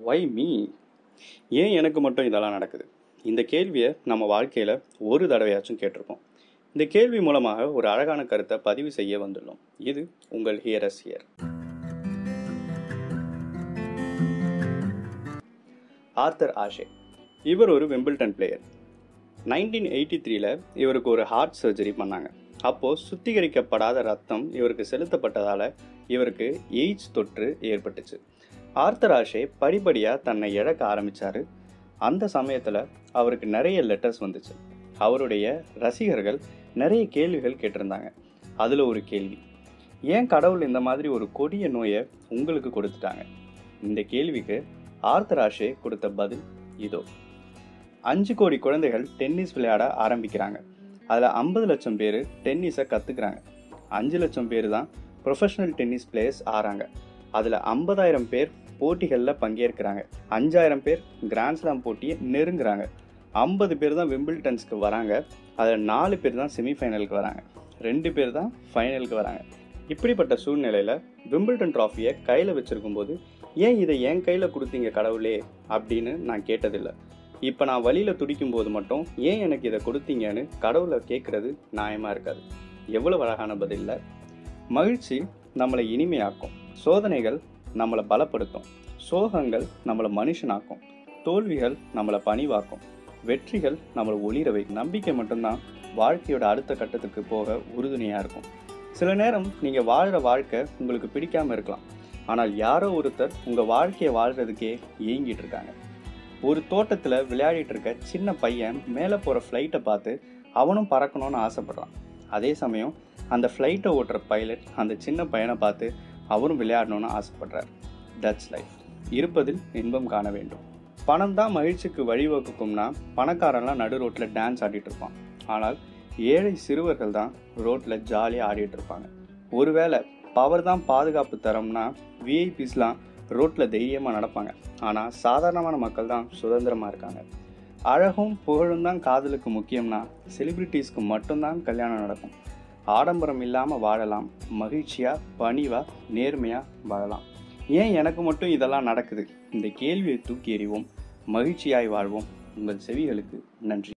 வை me ஏன் எனக்கு மட்டும் இதெல்லாம் நடக்குது? இந்த கேள்வியை நம்ம வாழ்க்கையில் ஒரு தடவையாச்சும் கேட்டிருப்போம். இந்த கேள்வி மூலமாக ஒரு அழகான கருத்தை பதிவு செய்ய வந்துள்ளோம். இது உங்கள் ஹியரஸ் ஹியர் ஆர்த்தர் ஆஷே. இவர் ஒரு விம்பிள்டன் பிளேயர். நைன்டீன் எயிட்டி த்ரீல இவருக்கு ஒரு ஹார்ட் சர்ஜரி பண்ணாங்க. அப்போது சுத்திகரிக்கப்படாத ரத்தம் இவருக்கு செலுத்தப்பட்டதால் இவருக்கு எய்ட்ஸ் தொற்று ஏற்பட்டுச்சு. ஆர்த்தராஷே படிப்படியாக தன்னை இழக்க ஆரம்பித்தார் அந்த சமயத்தில் அவருக்கு நிறைய லெட்டர்ஸ் வந்துச்சு. அவருடைய ரசிகர்கள் நிறைய கேள்விகள் கேட்டிருந்தாங்க. அதில் ஒரு கேள்வி ஏன் கடவுள் இந்த மாதிரி ஒரு கொடிய நோயை உங்களுக்கு கொடுத்துட்டாங்க? இந்த கேள்விக்கு ஆர்த்தராஷே கொடுத்த பதில் இதோ. அஞ்சு கோடி குழந்தைகள் டென்னிஸ் விளையாட ஆரம்பிக்கிறாங்க. அதில் ஐம்பது லட்சம் பேர் டென்னிஸை கற்றுக்குறாங்க அஞ்சு லட்சம் பேர் தான் ப்ரொஃபஷனல் டென்னிஸ் பிளேயர்ஸ் ஆறாங்க. அதில் ஐம்பதாயிரம் பேர் போட்டிகளில் பங்கேற்கிறாங்க. அஞ்சாயிரம் பேர் கிராண்ட்ஸ்லாம் போட்டியை நெருங்குறாங்க. ஐம்பது பேர் தான் விம்பிள்டன்ஸ்க்கு வராங்க. அதில் நாலு பேர் தான் செமிஃபைனலுக்கு வராங்க. ரெண்டு பேர் தான் ஃபைனலுக்கு வராங்க. இப்படிப்பட்ட சூழ்நிலையில் விம்பிள்டன் ட்ராஃபியை கையில் வச்சுருக்கும்போது ஏன் இதை என் கையில் கொடுத்தீங்க கடவுளே? அப்படின்னு நான் கேட்டதில்லை. இப்போ நான் வழியில் துடிக்கும் போது மட்டும் ஏன் எனக்கு இதை கொடுத்தீங்கன்னு கடவுளை கேட்குறது நியாயமாக இருக்காது. எவ்வளோ அழகான பதிலில். மகிழ்ச்சி நம்மளை இனிமையாக்கும். சோதனைகள் நம்மளை பலப்படுத்தும். சோகங்கள் நம்மளை மனுஷனாக்கும். தோல்விகள் நம்மளை பணிவாக்கும். வெற்றிகள் நம்மளை ஒளிர வைக்கும் நம்பிக்கை மட்டும்தான் வாழ்க்கையோட அடுத்த கட்டத்துக்கு போக உறுதுணையாக இருக்கும். சில நேரம் நீங்கள் வாழ்கிற வாழ்க்கை உங்களுக்கு பிடிக்காம இருக்கலாம். ஆனால் யாரோ ஒருத்தர் உங்கள் வாழ்க்கையை வாழ்கிறதுக்கே ஏங்கிட்டு இருக்காங்க. ஒரு தோட்டத்தில் விளையாடிட்டு இருக்க சின்ன பையன் மேலே போகிற ஃப்ளைட்டை பார்த்து அவனும் பறக்கணும்னு ஆசைப்படுறான். அதே சமயம் அந்த ஃப்ளைட்டை ஓட்டுற பைலட் அந்த சின்ன பையனை பார்த்து அவரும் விளையாடணும்னு ஆசைப்படுறார். தட்ஸ் லைஃப் இருப்பதில் இன்பம் காண வேண்டும். பணம் தான் மகிழ்ச்சிக்கு வழிவகுக்கும்னா பணக்காரன்லாம் நடு ரோட்டில் டான்ஸ் ஆடிட்டு இருப்பான். ஆனால் ஏழை சிறுவர்கள் தான் ரோட்டில் ஜாலியாக ஆடிட்டு இருப்பாங்க. ஒருவேளை பவர் தான் பாதுகாப்பு தரம்னா விஐபிஸ்லாம் ரோட்டில் தைரியமாக நடப்பாங்க. ஆனால் சாதாரணமான மக்கள் தான் சுதந்திரமாக இருக்காங்க. அழகும் புகழும் தான் காதலுக்கு முக்கியம்னா செலிப்ரிட்டிஸ்க்கு மட்டும்தான் கல்யாணம் நடக்கும். ஆடம்பரம் இல்லாமல் வாழலாம் மகிழ்ச்சியாக பணிவாக நேர்மையாக வாழலாம். ஏன் எனக்கு மட்டும் இதெல்லாம் நடக்குது? இந்த கேள்வியை தூக்கி எறிவோம் மகிழ்ச்சியாய் வாழ்வோம். உங்கள் செவிகளுக்கு நன்றி.